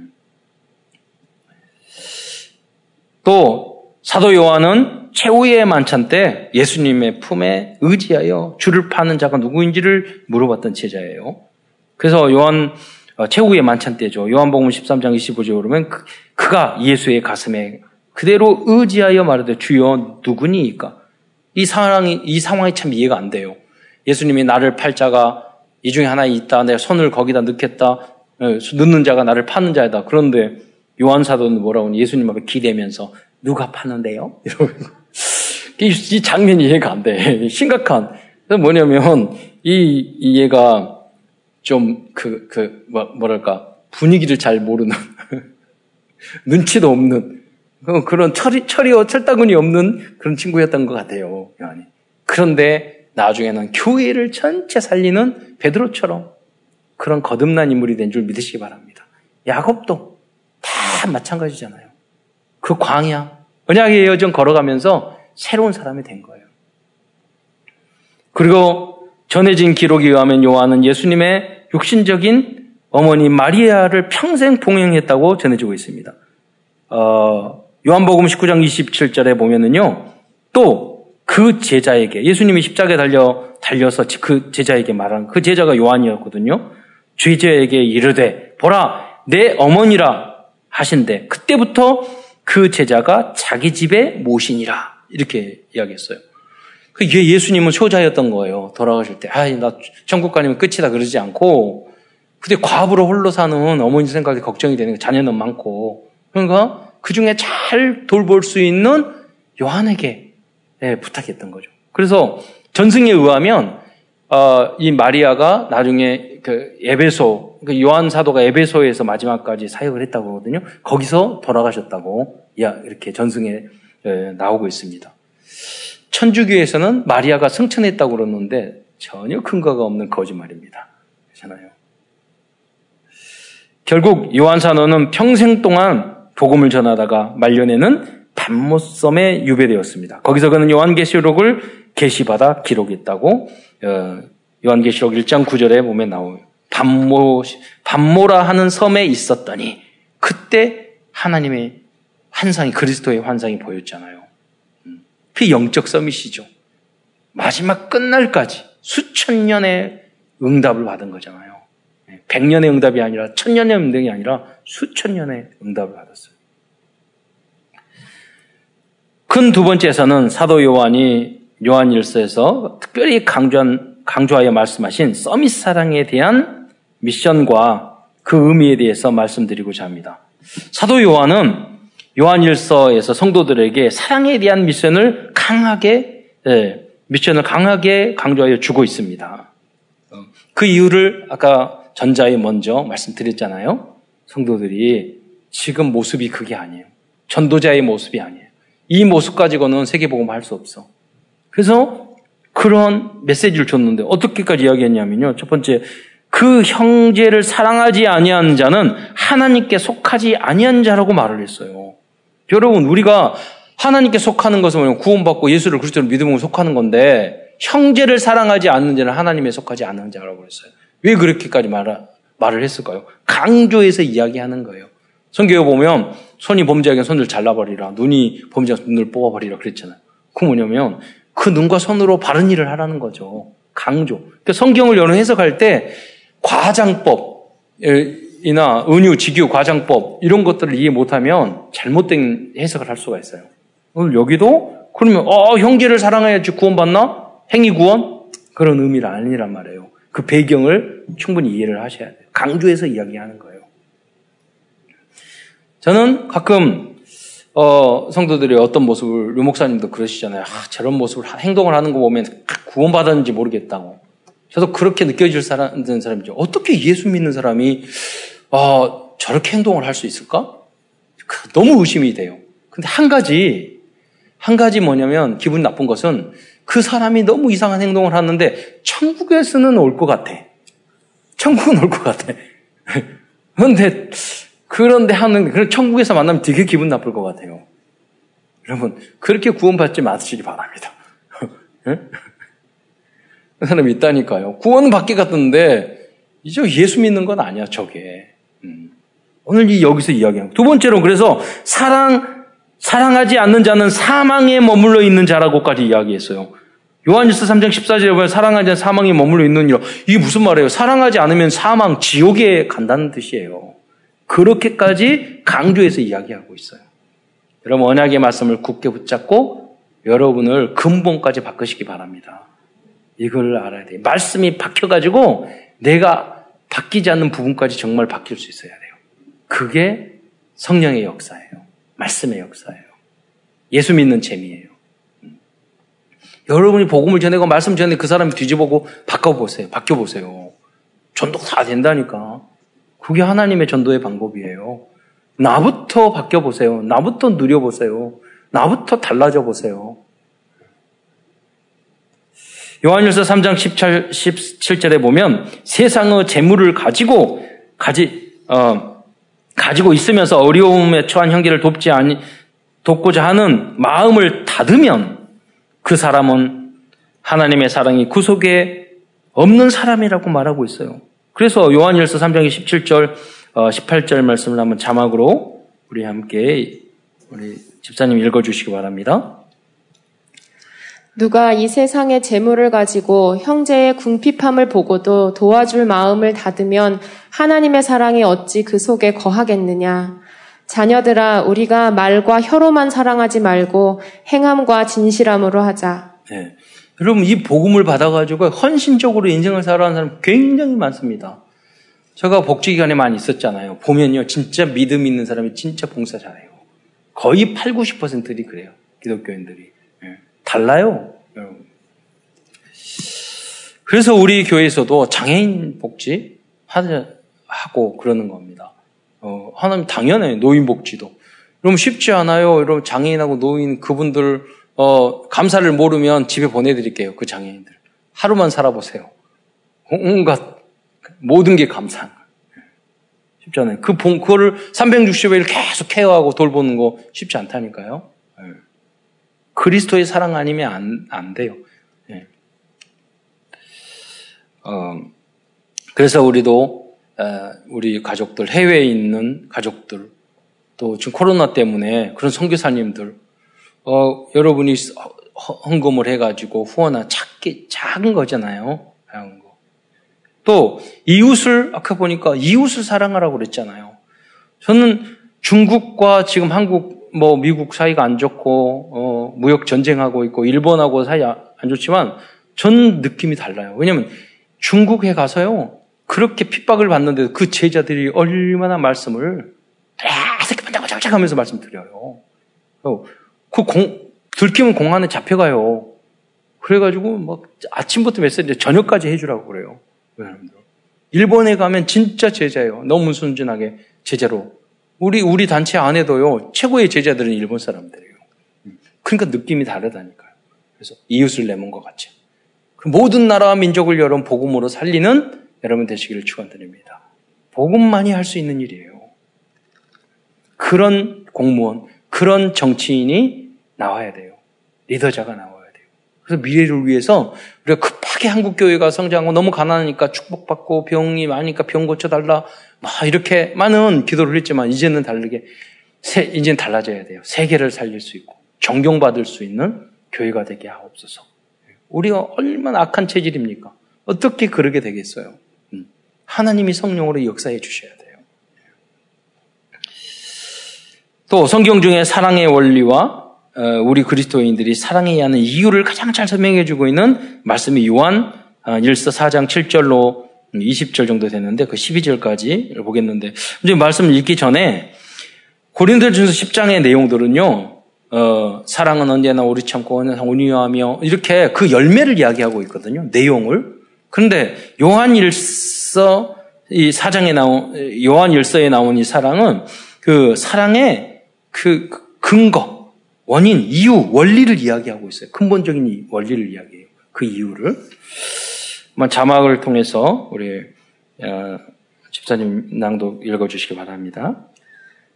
Speaker 1: 또 사도 요한은 최후의 만찬 때 예수님의 품에 의지하여 줄을 파는 자가 누구인지를 물어봤던 제자예요. 그래서 요한 어, 최후의 만찬 때죠. 요한복음 13장 25절에 보면 그, 그가 예수의 가슴에 그대로 의지하여 말하되 주여 누구니까? 이 상황이 이 상황이 참 이해가 안 돼요. 예수님이 나를 팔 자가 이 중에 하나 있다. 내 손을 거기다 넣겠다. 어, 넣는 자가 나를 파는 자이다. 그런데 요한 사도는 뭐라고 예수님 앞에 기대면서 누가 파는데요? 이러고 이, 이 장면이 이해가 안 돼. 심각한. 뭐냐면, 이, 이 얘가 좀, 그, 그, 뭐, 뭐랄까, 분위기를 잘 모르는, 눈치도 없는, 그런 철이, 철이요, 철다군이 없는 그런 친구였던 것 같아요. 그런데 나중에는 교회를 전체 살리는 베드로처럼 그런 거듭난 인물이 된 줄 믿으시기 바랍니다. 야곱도 다 마찬가지잖아요. 그 광야, 언약의 여정 걸어가면서 새로운 사람이 된 거예요. 그리고 전해진 기록에 의하면 요한은 예수님의 육신적인 어머니 마리아를 평생 봉행했다고 전해지고 있습니다. 어, 요한복음 19장 27절에 보면은요, 또 그 제자에게, 예수님이 십자가에 달려, 달려서 그 제자에게 말한 그 제자가 요한이었거든요. 죄자에게 이르되, 보라, 내 어머니라 하신대. 그때부터 그 제자가 자기 집에 모시니라. 이렇게 이야기했어요. 그게 예수님은 효자였던 거예요. 돌아가실 때. 아, 나 천국 가면 끝이다 그러지 않고, 근데 과부로 홀로 사는 어머니 생각이 걱정이 되는 거 자녀는 많고. 그러니까 그 중에 잘 돌볼 수 있는 요한에게 네, 부탁했던 거죠. 그래서 전승에 의하면 어, 이 마리아가 나중에 그 에베소, 그 요한 사도가 에베소에서 마지막까지 사역을 했다고 하거든요. 거기서 돌아가셨다고 이렇게 전승에 나오고 있습니다. 천주교에서는 마리아가 승천했다고 그러는데 전혀 근거가 없는 거짓말입니다. 그렇잖아요. 결국 요한 사도는 평생 동안 복음을 전하다가 말년에는 밤모섬에 유배되었습니다. 거기서 그는 요한계시록을 계시받아 기록했다고 어, 요한계시록 1장 9절에 보면 나오요. 밤모 밤모라 하는 섬에 있었더니 그때 하나님의 환상이 그리스도의 환상이 보였잖아요. 음, 그 영적 서밋이죠. 마지막 끝날까지 수천 년의 응답을 받은 거잖아요. 네, 백년의 응답이 아니라 천년의 응답이 아니라 수천 년의 응답을 받았어요. 큰 두 번째에서는 사도 요한이 요한 일서에서 특별히 강조한, 강조하여 말씀하신 서밋 사랑에 대한 미션과 그 의미에 대해서 말씀드리고자 합니다. 사도 요한은 요한 일서에서 성도들에게 사랑에 대한 미션을 강하게, 예, 미션을 강하게 강조하여 주고 있습니다. 그 이유를 아까 전자에 먼저 말씀드렸잖아요. 성도들이 지금 모습이 그게 아니에요. 전도자의 모습이 아니에요. 이 모습 가지고는 세계복음 할 수 없어. 그래서 그런 메시지를 줬는데 어떻게까지 이야기했냐면요. 첫 번째 그 형제를 사랑하지 아니한 자는 하나님께 속하지 아니한 자라고 말을 했어요. 여러분 우리가 하나님께 속하는 것은 구원받고 예수를 그리스도를 믿으면 속하는 건데 형제를 사랑하지 않는 자는 하나님에 속하지 않는 자라고 그랬어요. 왜 그렇게까지 말, 말을 했을까요? 강조해서 이야기하는 거예요. 성경에 보면 손이 범죄하게 손을 잘라버리라. 눈이 범죄하게 눈을 뽑아버리라 그랬잖아요. 그 뭐냐면 그 눈과 손으로 바른 일을 하라는 거죠. 강조. 그러니까 성경을 여러 해석할 때 과장법이나 은유, 직유, 과장법 이런 것들을 이해 못하면 잘못된 해석을 할 수가 있어요. 오늘 여기도 그러면 어 형제를 사랑해야지 구원받나? 행위 구원? 그런 의미는 아니란 말이에요. 그 배경을 충분히 이해를 하셔야 돼요. 강조해서 이야기하는 거예요. 저는 가끔 어, 성도들이 어떤 모습을 류 목사님도 그러시잖아요. 아, 저런 모습을 행동을 하는 거 보면 구원받았는지 모르겠다고. 저도 그렇게 느껴질 사람, 사람이죠. 어떻게 예수 믿는 사람이 어, 저렇게 행동을 할 수 있을까? 그, 너무 의심이 돼요. 근데 한 가지 한 가지 뭐냐면 기분 나쁜 것은 그 사람이 너무 이상한 행동을 하는데 천국에서는 올 것 같아. 천국은 올 것 같아. 그런데 그런데 하는, 그런 천국에서 만나면 되게 기분 나쁠 것 같아요. 여러분, 그렇게 구원받지 마시기 바랍니다. 예? 그 사람이 있다니까요. 구원은 받게 갔던데, 이제 예수 믿는 건 아니야, 저게. 음. 오늘 이 여기서 이야기하는. 두 번째로, 그래서 사랑, 사랑하지 않는 자는 사망에 머물러 있는 자라고까지 이야기했어요. 요한일서 3장 14절에 보면 사랑하지 않는 사망에 머물러 있는 이라. 이게 무슨 말이에요? 사랑하지 않으면 사망, 지옥에 간다는 뜻이에요. 그렇게까지 강조해서 이야기하고 있어요. 여러분 언약의 말씀을 굳게 붙잡고 여러분을 근본까지 바꾸시기 바랍니다. 이걸 알아야 돼요. 말씀이 박혀가지고 내가 바뀌지 않는 부분까지 정말 바뀔 수 있어야 돼요. 그게 성령의 역사예요. 말씀의 역사예요. 예수 믿는 재미예요. 여러분이 복음을 전하고 말씀 전에 그 사람이 뒤집어보고 바꿔보세요. 바뀌어보세요. 전도 다 된다니까. 그게 하나님의 전도의 방법이에요. 나부터 바뀌어보세요. 나부터 누려보세요. 나부터 달라져 보세요. 요한일서 3장 17, 17절에 보면 세상의 재물을 가지고 가지 어, 가지고 있으면서 어려움에 처한 형제를 돕지 아니 돕고자 하는 마음을 닫으면 그 사람은 하나님의 사랑이 구속에 없는 사람이라고 말하고 있어요. 그래서 요한일서 3장 17절, 18절 말씀을 한번 자막으로 우리 함께 우리 집사님 읽어 주시기 바랍니다.
Speaker 2: 누가 이 세상의 재물을 가지고 형제의 궁핍함을 보고도 도와줄 마음을 닫으면 하나님의 사랑이 어찌 그 속에 거하겠느냐. 자녀들아, 우리가 말과 혀로만 사랑하지 말고 행함과 진실함으로 하자.
Speaker 1: 네. 여러분, 이 복음을 받아가지고 헌신적으로 인생을 살아가는 사람 굉장히 많습니다. 제가 복지기관에 많이 있었잖아요. 보면요, 진짜 믿음 있는 사람이 진짜 봉사 잘해요. 거의 8, 90%들이 그래요. 기독교인들이. 달라요. 그래서 우리 교회에서도 장애인 복지 하고 그러는 겁니다. 어, 하나님 당연해 노인 복지도. 여러분 쉽지 않아요. 여러분 장애인하고 노인 그분들 어, 감사를 모르면 집에 보내드릴게요. 그 장애인들. 하루만 살아보세요. 온갖 모든 게. 쉽지 않아요. 그 본, 그거를 360일 계속 케어하고 돌보는 거 쉽지 않다니까요. 그리스도의 사랑 아니면 안, 안 돼요. 예. 어, 그래서 우리도 어, 우리 가족들 해외에 있는 가족들 또 지금 코로나 때문에 그런 선교사님들 어, 여러분이 헌금을 해가지고 후원하 작게 작은 거잖아요. 작은 거. 또 이웃을 아까 보니까 이웃을 사랑하라고 그랬잖아요. 저는 중국과 지금 한국 뭐 미국 사이가 안 좋고 어, 무역 전쟁하고 있고 일본하고 사이 안 좋지만 전 느낌이 달라요. 왜냐하면 중국에 가서요 그렇게 핍박을 받는데 그 제자들이 얼마나 말씀을 계속 반짝반짝하면서 말씀 드려요. 어, 그 공, 들키면 공 안에 잡혀가요. 그래가지고 막 아침부터 메시지 저녁까지 해주라고 그래요. 여러분들. 일본에 가면 진짜 제자예요. 너무 순진하게 제자로 우리, 우리 단체 안에도요, 최고의 제자들은 일본 사람들이에요. 그러니까 느낌이 다르다니까요. 그래서 이웃을 내몬 것 같죠. 그 모든 나라와 민족을 여러분 복음으로 살리는 여러분 되시기를 축원드립니다. 복음만이 할 수 있는 일이에요. 그런 공무원, 그런 정치인이 나와야 돼요. 리더자가 나와야 돼요. 그래서 미래를 위해서 우리가 급하게 한국 교회가 성장하고 너무 가난하니까 축복받고 병이 많으니까 병 고쳐달라 막 이렇게 많은 기도를 했지만 이제는 다르게 세, 이제는 달라져야 돼요. 세계를 살릴 수 있고 존경받을 수 있는 교회가 되게 하옵소서. 우리가 얼마나 악한 체질입니까? 어떻게 그러게 되겠어요? 음. 하나님이 성령으로 역사해 주셔야 돼요. 또 성경 중에 사랑의 원리와 어, 우리 그리스도인들이 사랑해야 하는 이유를 가장 잘 설명해 주고 있는 말씀이 요한 1서 어, 4장 7절로 20절 정도 되는데 그 12절까지 보겠는데 이제 말씀을 읽기 전에 고린도전서 10장의 내용들은요. 어, 사랑은 언제나 우리 참고 온유하며 이렇게 그 열매를 이야기하고 있거든요. 내용을. 그런데 요한 일서 이 사장에 나온 요한 일서에 나온 이 사랑은 그 사랑의 그 근거, 원인, 이유, 원리를 이야기하고 있어요. 근본적인 원리를 이야기해요. 그 이유를. 자막을 통해서 우리 어, 집사님 낭독 읽어주시기 바랍니다.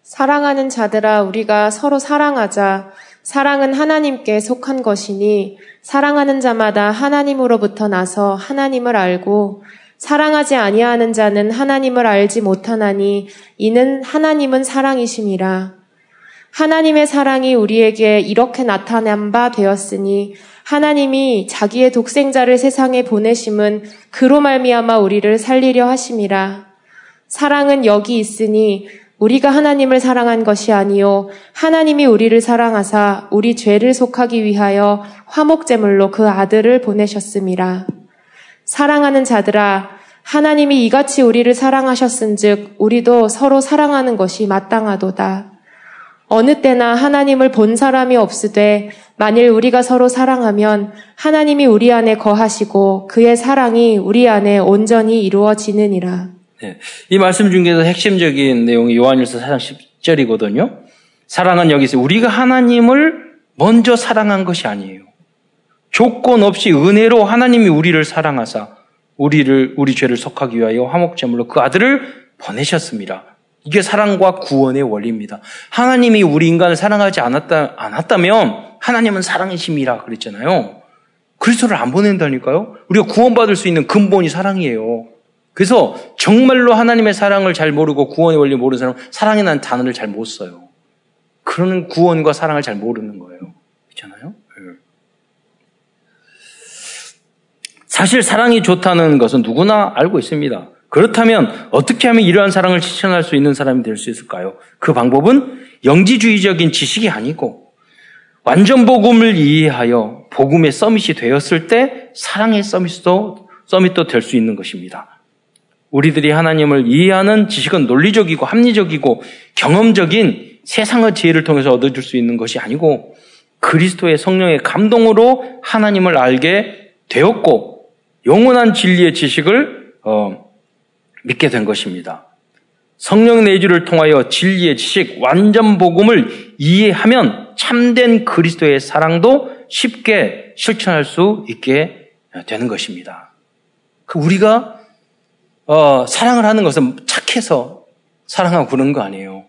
Speaker 2: 사랑하는 자들아 우리가 서로 사랑하자. 사랑은 하나님께 속한 것이니 사랑하는 자마다 하나님으로부터 나서 하나님을 알고 사랑하지 아니하는 자는 하나님을 알지 못하나니 이는 하나님은 사랑이심이라. 하나님의 사랑이 우리에게 이렇게 나타난 바 되었으니 하나님이 자기의 독생자를 세상에 보내심은 그로 말미암아 우리를 살리려 하심이라. 사랑은 여기 있으니 우리가 하나님을 사랑한 것이 아니요 하나님이 우리를 사랑하사 우리 죄를 속하기 위하여 화목 제물로 그 아들을 보내셨음이라. 사랑하는 자들아 하나님이 이같이 우리를 사랑하셨은즉 우리도 서로 사랑하는 것이 마땅하도다. 어느 때나 하나님을 본 사람이 없으되 만일 우리가 서로 사랑하면 하나님이 우리 안에 거하시고 그의 사랑이 우리 안에 온전히 이루어지느니라.
Speaker 1: 네. 이 말씀 중에서 핵심적인 내용이 요한일서 4장 10절이거든요. 사랑은 여기서 우리가 하나님을 먼저 사랑한 것이 아니에요. 조건 없이 은혜로 하나님이 우리를 사랑하사 우리를 우리 죄를 속하기 위하여 화목제물로 그 아들을 보내셨습니다. 이게 사랑과 구원의 원리입니다. 하나님이 우리 인간을 사랑하지 않았다, 않았다면 하나님은 사랑이심이라 그랬잖아요. 그리스도를 안 보낸다니까요. 우리가 구원받을 수 있는 근본이 사랑이에요. 그래서 정말로 하나님의 사랑을 잘 모르고 구원의 원리 모르는 사람은 사랑이라는 단어를 잘 못 써요. 그러는 구원과 사랑을 잘 모르는 거예요. 그렇잖아요. 네. 사실 사랑이 좋다는 것은 누구나 알고 있습니다. 그렇다면 어떻게 하면 이러한 사랑을 실천할 수 있는 사람이 될 수 있을까요? 그 방법은 영지주의적인 지식이 아니고 완전 복음을 이해하여 복음의 서밋이 되었을 때 사랑의 서밋도 서밋도 될 수 있는 것입니다. 우리들이 하나님을 이해하는 지식은 논리적이고 합리적이고 경험적인 세상의 지혜를 통해서 얻어줄 수 있는 것이 아니고 그리스도의 성령의 감동으로 하나님을 알게 되었고 영원한 진리의 지식을 어, 믿게 된 것입니다. 성령 내주를 통하여 진리의 지식, 완전 복음을 이해하면 참된 그리스도의 사랑도 쉽게 실천할 수 있게 되는 것입니다. 그 우리가 어, 사랑을 하는 것은 착해서 사랑하고 그런 거 아니에요.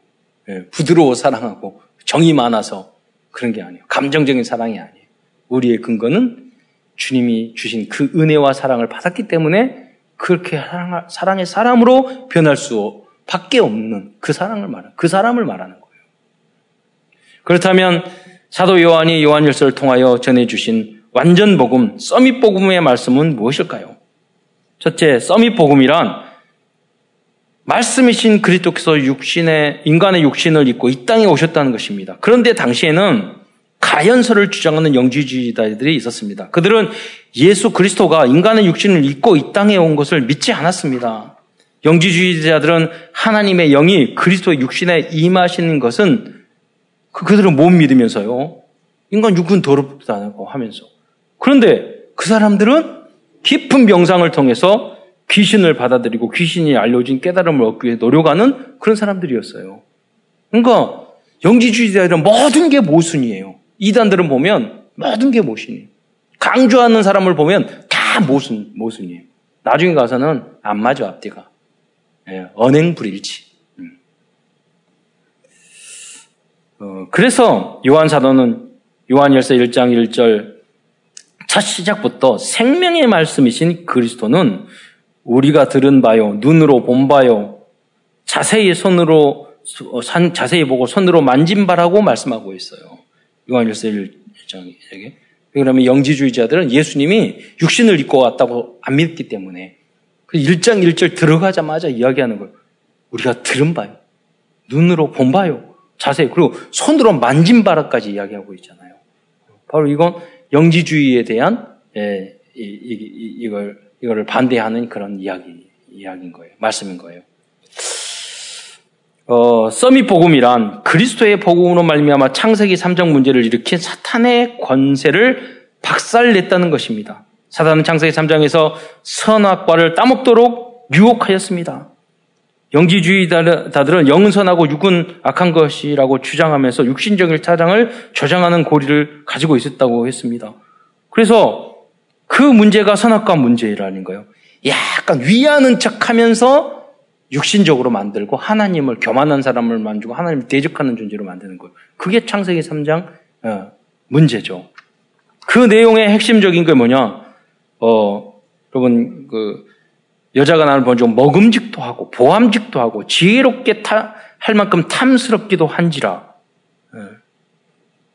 Speaker 1: 예, 부드러워 사랑하고 정이 많아서 그런 게 아니에요. 감정적인 사랑이 아니에요. 우리의 근거는 주님이 주신 그 은혜와 사랑을 받았기 때문에 그렇게 사랑의 사람으로 변할 수 밖에 없는 그 사랑을 말하는, 그 사람을 말하는 거예요. 그렇다면 사도 요한이 요한일서를 통하여 전해주신 완전 복음, 서밋 복음의 말씀은 무엇일까요? 첫째, 서밋 복음이란 말씀이신 그리스도께서 육신의 인간의 육신을 입고 이 땅에 오셨다는 것입니다. 그런데 당시에는 가연설을 주장하는 영지주의자들이 있었습니다. 그들은 예수 그리스도가 인간의 육신을 입고 이 땅에 온 것을 믿지 않았습니다. 영지주의자들은 하나님의 영이 그리스도의 육신에 임하시는 것은 그, 그들은 못 믿으면서요. 인간 육은 더럽다고 하면서. 그런데 그 사람들은 깊은 명상을 통해서 귀신을 받아들이고 귀신이 알려진 깨달음을 얻기 위해 노력하는 그런 사람들이었어요. 그러니까 영지주의자들은 모든 게 모순이에요. 이단들은 보면 모든 게 모순이에요. 강조하는 사람을 보면 다 모순, 모순이에요. 나중에 가서는 안 맞아, 앞뒤가. 예, 언행 불일치. 음. 어, 그래서 요한 사도는 요한열서 1장 1절 첫 시작부터 생명의 말씀이신 그리스도는 우리가 들은 바요, 눈으로 본 바요, 자세히 손으로 자세히 보고 손으로 만진 바라고 말씀하고 있어요. 요한일서 1장에게. 그러면 영지주의자들은 예수님이 육신을 입고 왔다고 안 믿기 때문에 그 1장 1절 들어가자마자 이야기하는 걸 우리가 들은 바요. 눈으로 본 바요. 자세히 그리고 손으로 만진 바라까지 이야기하고 있잖아요. 바로 이건 영지주의에 대한 예, 이, 이, 이걸 이거를 반대하는 그런 이야기 이야기인 거예요. 말씀인 거예요. 어, 서밋 복음이란 그리스도의 복음으로 말미암아 창세기 3장 문제를 일으킨 사탄의 권세를 박살냈다는 것입니다. 사단은 창세기 3장에서 선악과를 따먹도록 유혹하였습니다. 영지주의자들은 영은 선하고 육은 악한 것이라고 주장하면서 육신적인 타장을 저장하는 고리를 가지고 있었다고 했습니다. 그래서 그 문제가 선악과 문제라는 거예요. 약간 위하는 척 하면서 육신적으로 만들고 하나님을 교만한 사람을 만들고 하나님을 대적하는 존재로 만드는 거예요. 그게 창세기 3장 어, 문제죠. 그 내용의 핵심적인 게 뭐냐? 어, 여러분 그 여자가 나를 먼저 먹음직도 하고 보암직도 하고 지혜롭게 타, 할 만큼 탐스럽기도 한지라. 예.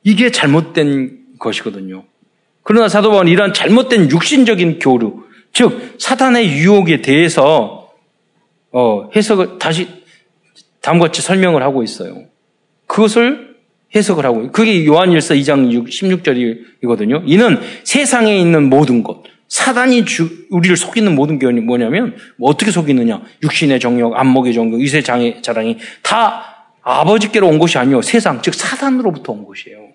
Speaker 1: 이게 잘못된 것이거든요. 그러나 사도 바울은 이러한 잘못된 육신적인 교류, 즉 사탄의 유혹에 대해서 어, 해석을 다시 다음과 같이 설명을 하고 있어요. 그것을 해석을 하고 그게 요한일서 2장 6, 16절이거든요. 이는 세상에 있는 모든 것, 사단이 주, 우리를 속이는 모든 게 뭐냐면 뭐 어떻게 속이느냐? 육신의 정욕, 안목의 정욕, 이세 장의 자랑이 다 아버지께로 온 것이 아니요 세상 즉 사단으로부터 온 것이에요.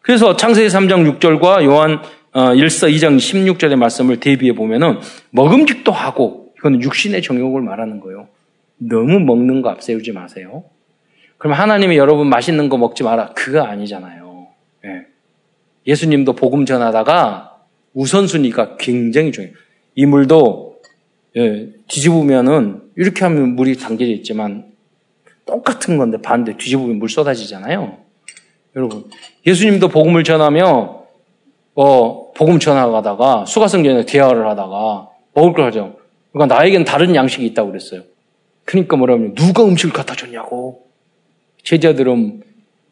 Speaker 1: 그래서 창세기 3장 6절과 요한 1서 어, 2장 16절의 말씀을 대비해 보면은 먹음직도 하고 이거는 육신의 정욕을 말하는 거예요. 너무 먹는 거 앞세우지 마세요. 그럼 하나님이 여러분 맛있는 거 먹지 마라. 그거 아니잖아요. 예. 예수님도 복음 전하다가 우선순위가 굉장히 중요해요. 이 물도 예, 뒤집으면은 이렇게 하면 물이 담겨져 있지만 똑같은 건데 반대 뒤집으면 물 쏟아지잖아요. 여러분 예수님도 복음을 전하며 어, 복음 전하다가 수가성전에 대화를 하다가 먹을 걸 하죠. 그러니까 나에겐 다른 양식이 있다고 그랬어요. 그러니까 뭐라면 누가 음식을 갖다 줬냐고. 제자들은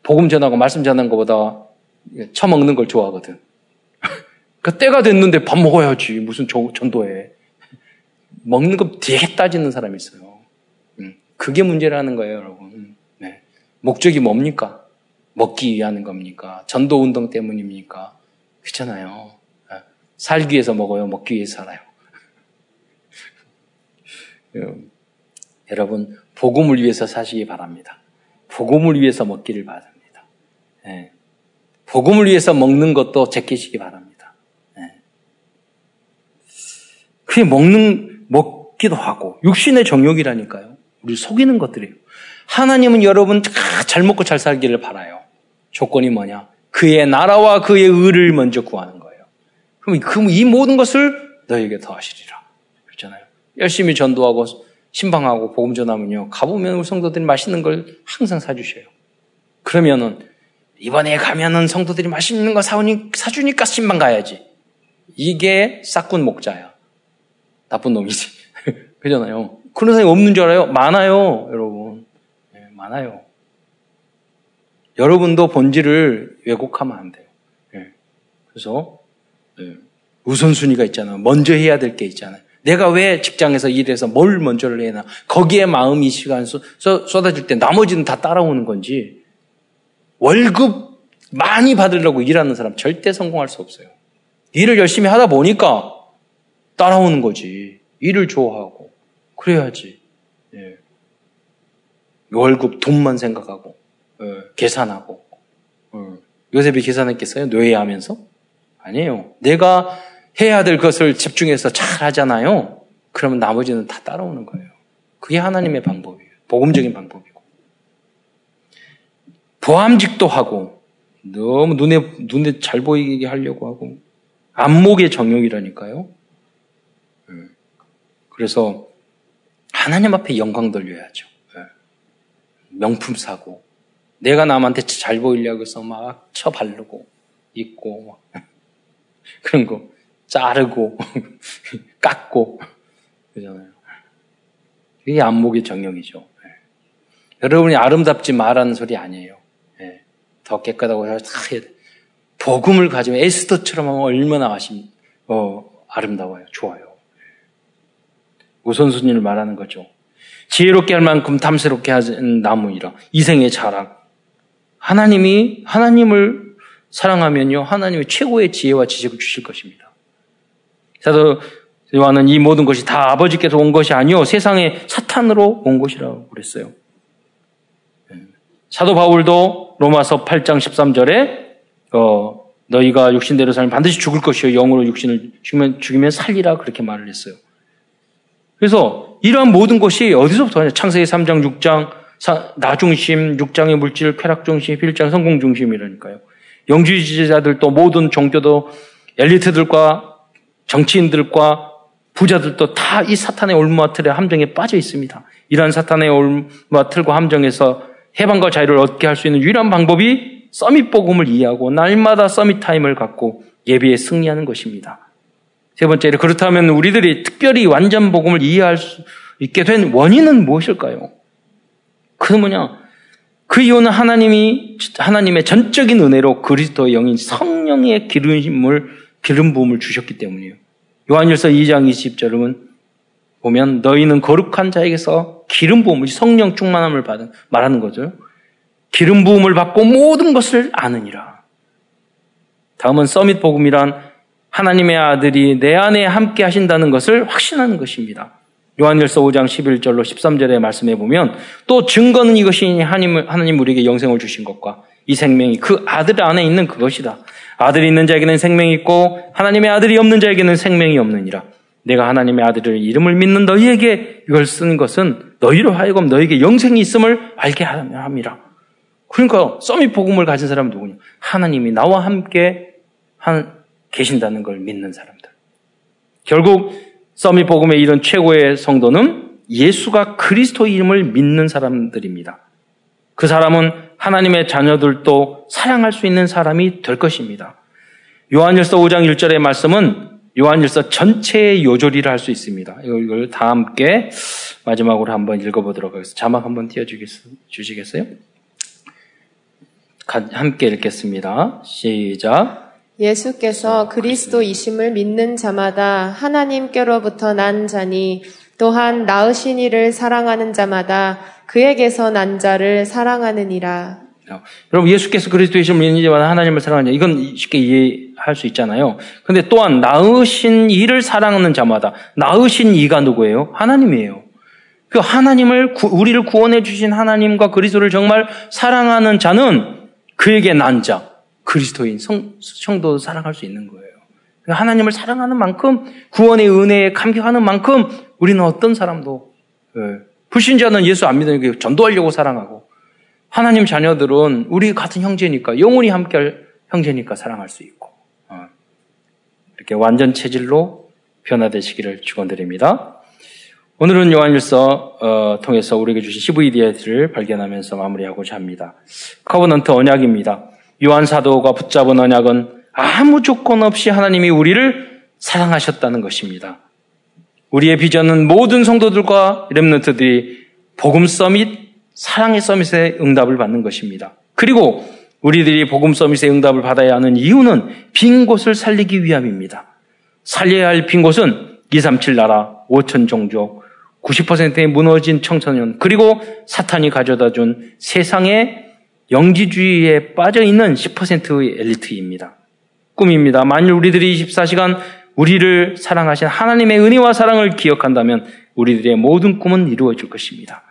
Speaker 1: 복음 전하고 말씀 전하는 것보다 처먹는 걸 좋아하거든. 그 때가 됐는데 밥 먹어야지. 무슨 전도해. 먹는 거 되게 따지는 사람이 있어요. 음, 그게 문제라는 거예요, 여러분. 음, 네. 목적이 뭡니까? 먹기 위한 겁니까? 전도 운동 때문입니까? 그렇잖아요. 네. 살기 위해서 먹어요? 먹기 위해서 살아요? 음, 여러분, 복음을 위해서 사시기 바랍니다. 복음을 위해서 먹기를 바랍니다. 네. 복음을 위해서 먹는 것도 제끼시기 바랍니다. 네. 그게 먹는, 먹기도 하고, 육신의 정욕이라니까요. 우리 속이는 것들이에요. 하나님은 여러분 잘 먹고 잘 살기를 바라요. 조건이 뭐냐? 그의 나라와 그의 의를 먼저 구하는 거예요. 그럼 이 모든 것을 너에게 더하시리라. 열심히 전도하고 신방하고 복음 전하면요. 가보면 우리 성도들이 맛있는 걸 항상 사주셔요. 그러면은 이번에 가면은 성도들이 맛있는 거 사오니, 사주니까 신방 가야지. 이게 싹군 목자야. 나쁜 놈이지. 그잖아요. 그런 사람이 없는 줄 알아요? 많아요, 여러분. 네, 많아요. 여러분도 본질을 왜곡하면 안 돼요. 네. 그래서 네. 우선순위가 있잖아요. 먼저 해야 될 게 있잖아요. 내가 왜 직장에서 일해서 뭘 먼저를 해나 거기에 마음이 시간 쏟아질 때 나머지는 다 따라오는 건지 월급 많이 받으려고 일하는 사람 절대 성공할 수 없어요. 일을 열심히 하다 보니까 따라오는 거지. 일을 좋아하고 그래야지. 예. 월급 돈만 생각하고 예. 계산하고 어. 요셉이 계산했겠어요? 노예하면서? 아니에요. 내가 해야 될 것을 집중해서 잘 하잖아요. 그러면 나머지는 다 따라오는 거예요. 그게 하나님의 방법이에요. 복음적인 방법이고. 보암직도 하고, 너무 눈에, 눈에 잘 보이게 하려고 하고, 안목의 정욕이라니까요. 예. 그래서 하나님 앞에 영광 돌려야죠. 예. 명품 사고, 내가 남한테 잘 보이려고 해서 막 쳐바르고, 입고, 그런 거. 자르고, 깎고, 그잖아요. 이게 안목의 정령이죠. 네. 여러분이 아름답지 말하는 소리 아니에요. 네. 더 깨끗하고 다. 복음을 가지면 에스더처럼 하면 얼마나 아심, 어, 아름다워요. 좋아요. 우선순위를 말하는 거죠. 지혜롭게 할 만큼 탐스럽게 하는 나무이라. 이생의 자랑. 하나님이, 하나님을 사랑하면요. 하나님의 최고의 지혜와 지식을 주실 것입니다. 사도 요한은 이 모든 것이 다 아버지께서 온 것이 아니요 세상에 사탄으로 온 것이라고 그랬어요. 예. 사도 바울도 로마서 8장 13절에 어, 너희가 육신대로 살면 반드시 죽을 것이요 영으로 육신을 죽이면, 죽이면 살리라 그렇게 말을 했어요. 그래서 이러한 모든 것이 어디서부터 하냐? 창세기 3장, 6장, 나중심, 6장의 물질, 쾌락중심, 1장 성공중심이라니까요. 영주의지자들 또 모든 종교도 엘리트들과 정치인들과 부자들도 다 이 사탄의 올무와틀의 함정에 빠져 있습니다. 이러한 사탄의 올무와틀과 함정에서 해방과 자유를 얻게 할 수 있는 유일한 방법이 summit 복음을 이해하고 날마다 summit time을 갖고 예배에 승리하는 것입니다. 세 번째로 그렇다면 우리들이 특별히 완전 복음을 이해할 수 있게 된 원인은 무엇일까요? 그 뭐냐? 그 이유는 하나님이 하나님의 전적인 은혜로 그리스도의 영인 성령의 기름을 기름 부음을 주셨기 때문이에요. 요한일서 2장 20절은 보면 너희는 거룩한 자에게서 기름 부음을 성령 충만함을 받은 말하는 거죠. 기름 부음을 받고 모든 것을 아느니라. 다음은 서밋 복음이란 하나님의 아들이 내 안에 함께 하신다는 것을 확신하는 것입니다. 요한일서 5장 11절로 13절의 말씀에 보면 또 증거는 이것이 하나님, 하나님 우리에게 영생을 주신 것과 이 생명이 그 아들 안에 있는 그것이다. 아들이 있는 자에게는 생명이 있고 하나님의 아들이 없는 자에게는 생명이 없느니라. 내가 하나님의 아들을 이름을 믿는 너희에게 이걸 쓴 것은 너희로 하여금 너희에게 영생이 있음을 알게 함이라. 그러니까 썸이 복음을 가진 사람은 누구냐? 하나님이 나와 함께 한, 계신다는 걸 믿는 사람들. 결국 썸이 복음의 이런 최고의 성도는 예수가 그리스도 이름을 믿는 사람들입니다. 그 사람은 하나님의 자녀들도 사랑할 수 있는 사람이 될 것입니다. 요한일서 5장 1절의 말씀은 요한일서 전체의 요조리를 할수 있습니다. 이걸 다 함께 마지막으로 한번 읽어보도록 하겠습니다. 자막 한번 띄워주시겠어요? 함께 읽겠습니다. 시작.
Speaker 2: 예수께서 그리스도이심을 믿는 자마다 하나님께로부터 난 자니 또한 낳으신 이를 사랑하는 자마다 그에게서 난 자를 사랑하느니라.
Speaker 1: 여러분 예수께서 그리스도이심을 믿는 자마다 하나님을 사랑하는 자 이건 쉽게 이해할 수 있잖아요. 근데 또한 낳으신 이를 사랑하는 자마다 낳으신 이가 누구예요? 하나님이에요. 그 하나님을 우리를 구원해 주신 하나님과 그리스도를 정말 사랑하는 자는 그에게 난 자, 그리스도인 성, 성도도 사랑할 수 있는 거예요. 그러니까 하나님을 사랑하는 만큼 구원의 은혜에 감격하는 만큼 우리는 어떤 사람도 예, 불신자는 예수 안 믿으니까 전도하려고 사랑하고 하나님 자녀들은 우리 같은 형제니까 영원히 함께할 형제니까 사랑할 수 있고 어, 이렇게 완전 체질로 변화되시기를 축원드립니다. 오늘은 요한일서 어, 통해서 우리에게 주신 CVD를 발견하면서 마무리하고자 합니다. covenant 언약입니다. 요한 사도가 붙잡은 언약은 아무 조건 없이 하나님이 우리를 사랑하셨다는 것입니다. 우리의 비전은 모든 성도들과 렘넌트들이 복음 서밋, 사랑의 서밋의 응답을 받는 것입니다. 그리고 우리들이 복음 서밋의 응답을 받아야 하는 이유는 빈 곳을 살리기 위함입니다. 살려야 할 빈 곳은 237 나라, 5천 종족, 90%의 무너진 청소년, 그리고 사탄이 가져다 준 세상의 영지주의에 빠져 있는 10%의 엘리트입니다. 꿈입니다. 만일 우리들이 24시간 우리를 사랑하신 하나님의 은혜와 사랑을 기억한다면 우리들의 모든 꿈은 이루어질 것입니다.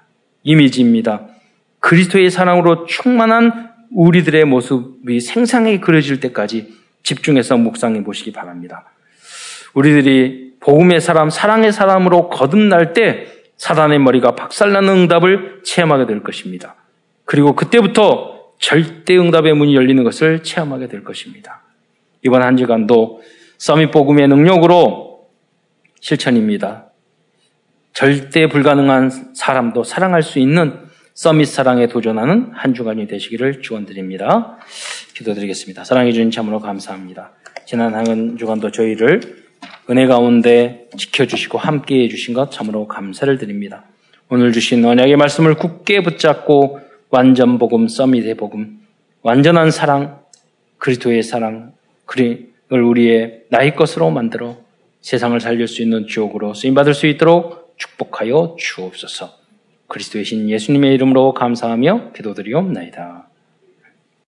Speaker 1: 이미지입니다. 그리스도의 사랑으로 충만한 우리들의 모습이 생생하게 그려질 때까지 집중해서 묵상해 보시기 바랍니다. 우리들이 복음의 사람, 사랑의 사람으로 거듭날 때 사단의 머리가 박살나는 응답을 체험하게 될 것입니다. 그리고 그때부터 절대 응답의 문이 열리는 것을 체험하게 될 것입니다. 이번 한 주간도 서밋 복음의 능력으로 실천입니다. 절대 불가능한 사람도 사랑할 수 있는 서밋 사랑에 도전하는 한 주간이 되시기를 축원드립니다. 기도드리겠습니다. 사랑해 주신 참으로 감사합니다. 지난 한 주간도 저희를 은혜 가운데 지켜주시고 함께해 주신 것 참으로 감사를 드립니다. 오늘 주신 언약의 말씀을 굳게 붙잡고 완전 복음, 서밋의 복음, 완전한 사랑, 그리스도의 사랑, 그를 우리의 나의 것으로 만들어 세상을 살릴 수 있는 주옥으로 쓰임받을 수 있도록 축복하여 주옵소서. 그리스도의 신 예수님의 이름으로 감사하며 기도드리옵나이다.